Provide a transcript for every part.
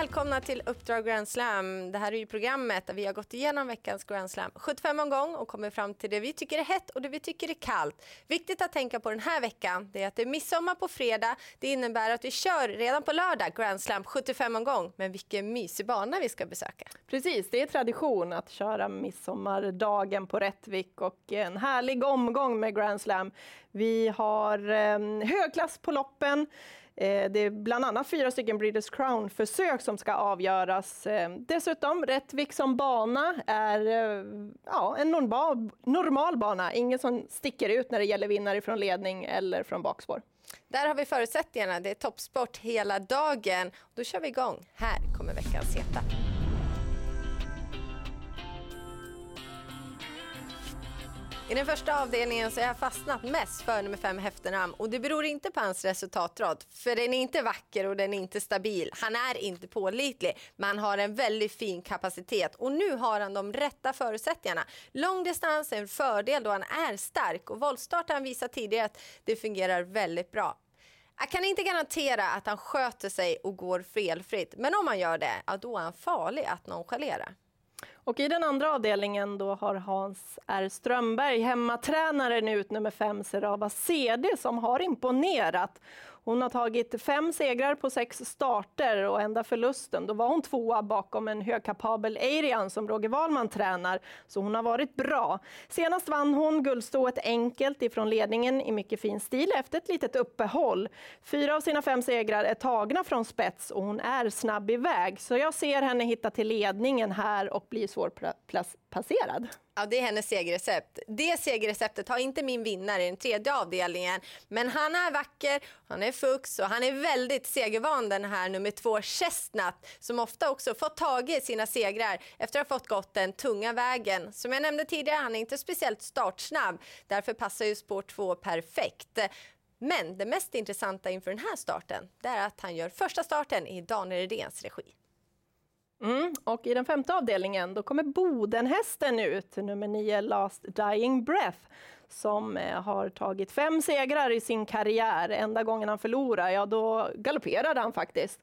Välkomna till Uppdrag Grand Slam. Det här är ju programmet där vi har gått igenom veckans Grand Slam 75 omgång och kommit fram till det vi tycker är hett och det vi tycker är kallt. Viktigt att tänka på den här veckan det är att det är midsommar på fredag. Det innebär att vi kör redan på lördag Grand Slam 75 omgång. Men vilken mysig bana vi ska besöka. Precis, det är tradition att köra midsommardagen på Rättvik och en härlig omgång med Grand Slam. Vi har eh, högklass på loppen. Eh, det är bland annat fyra stycken British Crown-försök som ska avgöras. Eh, dessutom, Rättvik som bana är eh, ja, en normal, normal bana. Ingen som sticker ut när det gäller vinnare från ledning eller från bakspår. Där har vi förutsättningarna. Det är toppsport hela dagen. Då kör vi igång. Här kommer veckans heta. I den första avdelningen så har jag fastnat mest för nummer fem Häftenam och det beror inte på hans resultatrad för den är inte vacker och den är inte stabil. Han är inte pålitlig men han har en väldigt fin kapacitet och nu har han de rätta förutsättningarna. Lång distans är en fördel då han är stark och voltstart han visat tidigare att det fungerar väldigt bra. Jag kan inte garantera att han sköter sig och går felfritt men om han gör det, ja, då är han farlig att nonchalera. Och i den andra avdelningen då har Hans R Strömberg, hemmatränaren ut nummer fem Serava CD som har imponerat. Hon har tagit fem segrar på sex starter och enda förlusten, då var hon tvåa bakom en högkapabel Arian som Roger Wahlman tränar. Så hon har varit bra. Senast vann hon guldstået enkelt ifrån ledningen i mycket fin stil efter ett litet uppehåll. Fyra av sina fem segrar är tagna från spets och hon är snabb iväg. Så jag ser henne hitta till ledningen här och bli passerad. Ja, det är hennes segerrecept. Det segerreceptet har inte min vinnare i den tredje avdelningen. Men han är vacker, han är fux och han är väldigt segervan den här nummer två Chestnut som ofta också fått tag i sina segrar efter att ha fått gått den tunga vägen. Som jag nämnde tidigare, han är inte speciellt startsnabb. Därför passar ju spår två perfekt. Men det mest intressanta inför den här starten det är att han gör första starten i Daniel Redéns regi. Mm, och i den femte avdelningen då kommer Bodenhästen ut, nummer nio Last Dying Breath, som eh, har tagit fem segrar i sin karriär. Enda gången han förlorade, ja då galopperade han faktiskt.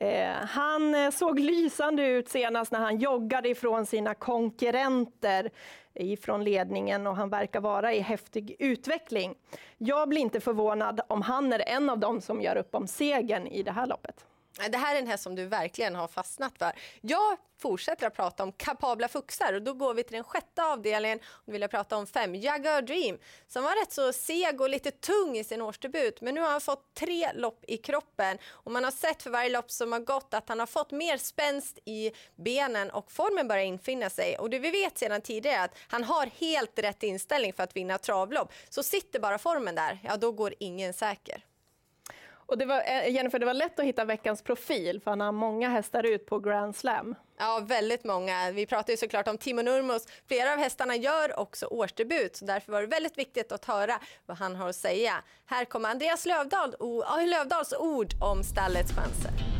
Eh, han eh, såg lysande ut senast när han joggade ifrån sina konkurrenter ifrån ledningen och han verkar vara i häftig utveckling. Jag blir inte förvånad om han är en av dem som gör upp om segern i det här loppet. Det här är en häst som du verkligen har fastnat för. Jag fortsätter att prata om kapabla fuxar och då går vi till den sjätte avdelningen. Då vill jag prata om fem Jaguar Dream som var rätt så seg och lite tung i sin årsdebut men nu har han fått tre lopp i kroppen och man har sett för varje lopp som har gått att han har fått mer spänst i benen och formen börjar infinna sig och det vi vet sedan tidigare är att han har helt rätt inställning för att vinna travlopp. Så sitter bara formen där, ja då går ingen säker. Och det var, eh, Jennifer, det var lätt att hitta veckans profil, för han har många hästar ut på Grand Slam. Ja, väldigt många. Vi pratar ju såklart om Timo Nurmos. Flera av hästarna gör också årsdebut, så därför var det väldigt viktigt att höra vad han har att säga. Här kommer Andreas Lövdahl, Lövdahls ord om stallets chanser.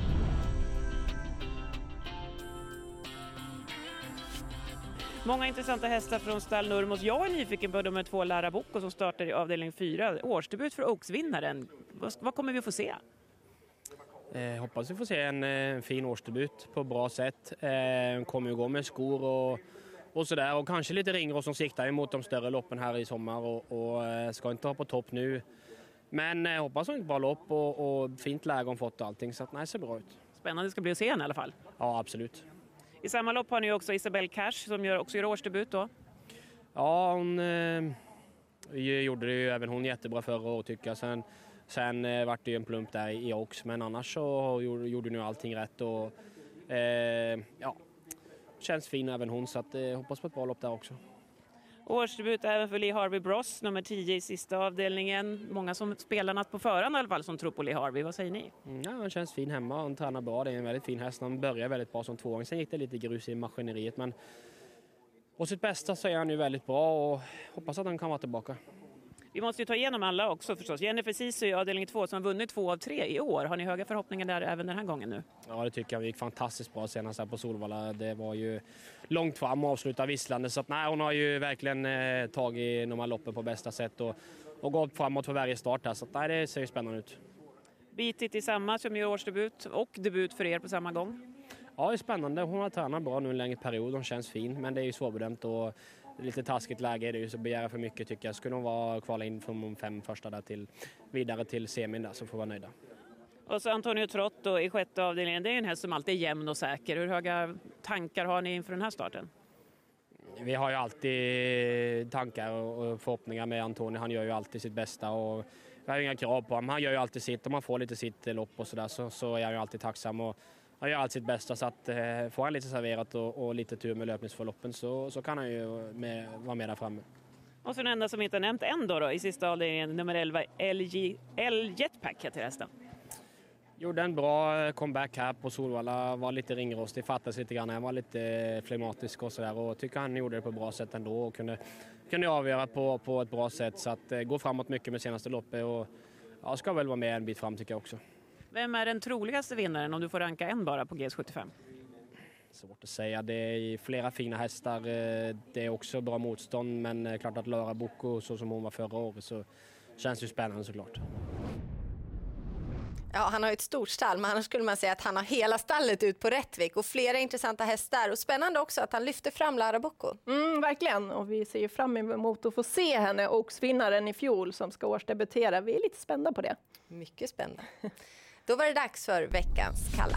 Många intressanta hästar från stall Nurmos. Jag är nyfiken på nummer två Lara Bocco som startar i avdelning 4. Årsdebut för Oaks-vinnaren. Vad, kommer vi få se? Eh, hoppas vi får se en, en eh, fin årsdebut på bra sätt. Eh, kommer ju gå med skor och, och sådär och kanske lite ringros som siktar emot de större loppen här i sommar och, och eh, ska inte ha på topp nu. Men eh, hoppas hon ett bra lopp och, och fint läge hon fått och allting så att nej, ser bra ut. Spännande ska bli att se henne i alla fall. Ja, absolut. I samma lopp har ni också Isabelle Cash som gör, också gör årsdebut då. Ja, hon eh, gjorde det ju även hon jättebra förra året tycker jag. Sen, sen eh, vart det ju en plump där i Ox, men annars så gjorde, gjorde nu allting rätt och eh, ja, känns fin även hon så att, eh, hoppas på ett bra lopp där också. Årsdebut även för Lee Harvey Bross, nummer 10 i sista avdelningen. Många som natt på förhand i alla fall som tror på Lee Harvey. Vad säger ni? Mm, ja, han känns fin hemma, han tränar bra. Det är en väldigt fin häst. Han började väldigt bra som tvååring. Sen gick det lite grus i maskineriet men på sitt bästa så är han nu väldigt bra och hoppas att han kan vara tillbaka. Vi måste ju ta igenom alla också förstås. Jennifer Sisu i avdelning 2 som har vunnit två av tre i år. Har ni höga förhoppningar där även den här gången nu? Ja, det tycker jag. Vi gick fantastiskt bra senast här på Solvalla. Det var ju långt fram och avsluta visslande. Så att, nej, hon har ju verkligen eh, tagit de här loppen på bästa sätt och, och gått framåt för varje start här. Så att, nej, det ser ju spännande ut. Biti tillsammans som gör årsdebut och debut för er på samma gång. Ja, det är spännande. Hon har tränat bra nu en längre period. Hon känns fin, men det är ju svårbedömt och lite taskigt läge. Det är ju så begära för mycket tycker jag. Skulle hon vara kvala in från de fem första där till vidare till semin där så får vi vara nöjda. Och så Antonio Trotto i sjätte avdelningen. Det är en häst som alltid är jämn och säker. Hur höga tankar har ni inför den här starten? Vi har ju alltid tankar och förhoppningar med Antonio. Han gör ju alltid sitt bästa och vi har inga krav på honom. Han gör ju alltid sitt. Om man får lite sitt lopp och sådär så, så är han ju alltid tacksam. Och han gör allt sitt bästa så att eh, får han lite serverat och, och lite tur med löpningsförloppen så, så kan han ju med, vara med där framme. Och så den enda som inte har nämnt än då, då i sista avdelningen, nummer 11, LG, L Jetpack heter hästen. Gjorde en bra comeback här på Solvalla, var lite ringrostig, fattades lite grann. Han var lite flematisk och sådär och tycker han gjorde det på ett bra sätt ändå och kunde, kunde avgöra på, på ett bra sätt. Så att eh, gå framåt mycket med senaste loppet och ja, ska väl vara med en bit fram tycker jag också. Vem är den troligaste vinnaren om du får ranka en bara på GS75? Svårt att säga. Det är flera fina hästar. Eh, det är också bra motstånd men eh, klart att Lara Bocco så som hon var förra året så känns det ju spännande såklart. Ja, han har ett stort stall, men annars skulle man säga att han har hela stallet ut på Rättvik och flera intressanta hästar. Och spännande också att han lyfter fram Lara Bocco. Mm, verkligen, och vi ser ju fram emot att få se henne, Oaks-vinnaren i fjol som ska årsdebutera. Vi är lite spända på det. Mycket spännande. Då var det dags för veckans Kalla.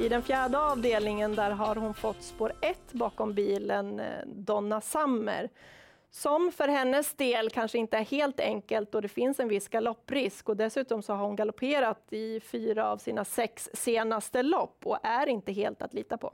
I den fjärde avdelningen där har hon fått spår 1 bakom bilen eh, Donna Summer. Som för hennes del kanske inte är helt enkelt och det finns en viss galopprisk och dessutom så har hon galopperat i fyra av sina sex senaste lopp och är inte helt att lita på.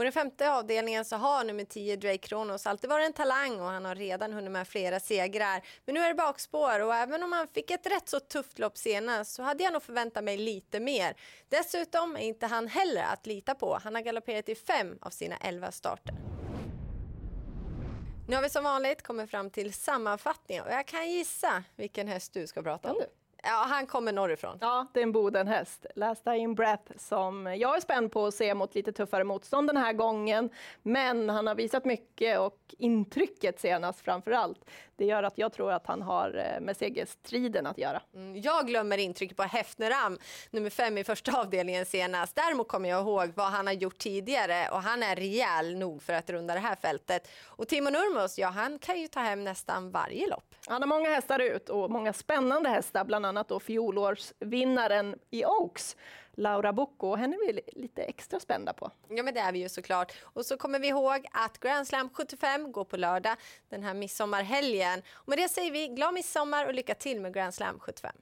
Och i den femte avdelningen så har nummer 10 Drake Kronos alltid varit en talang och han har redan hunnit med flera segrar. Men nu är det bakspår och även om han fick ett rätt så tufft lopp senast så hade jag nog förväntat mig lite mer. Dessutom är inte han heller att lita på. Han har galopperat i fem av sina elva starter. Nu har vi som vanligt kommit fram till sammanfattningen och jag kan gissa vilken häst du ska prata om. Ja, han kommer norrifrån. Ja, det är en Bodenhäst. Last in breath som jag är spänd på att se mot lite tuffare motstånd den här gången. Men han har visat mycket och intrycket senast framför allt. Det gör att jag tror att han har eh, med segerstriden att göra. Mm, jag glömmer intrycket på Hefneram, nummer fem i första avdelningen senast. Däremot kommer jag ihåg vad han har gjort tidigare och han är rejäl nog för att runda det här fältet. Och Timo Nurmos, ja han kan ju ta hem nästan varje lopp. Han har många hästar ut och många spännande hästar, bland annat då fjolårsvinnaren i Oaks. Laura Bocco. Henne är vi lite extra spända på. Ja, men det är vi ju såklart. Och så kommer vi ihåg att Grand Slam 75 går på lördag den här midsommarhelgen. Och med det säger vi glad midsommar och lycka till med Grand Slam 75.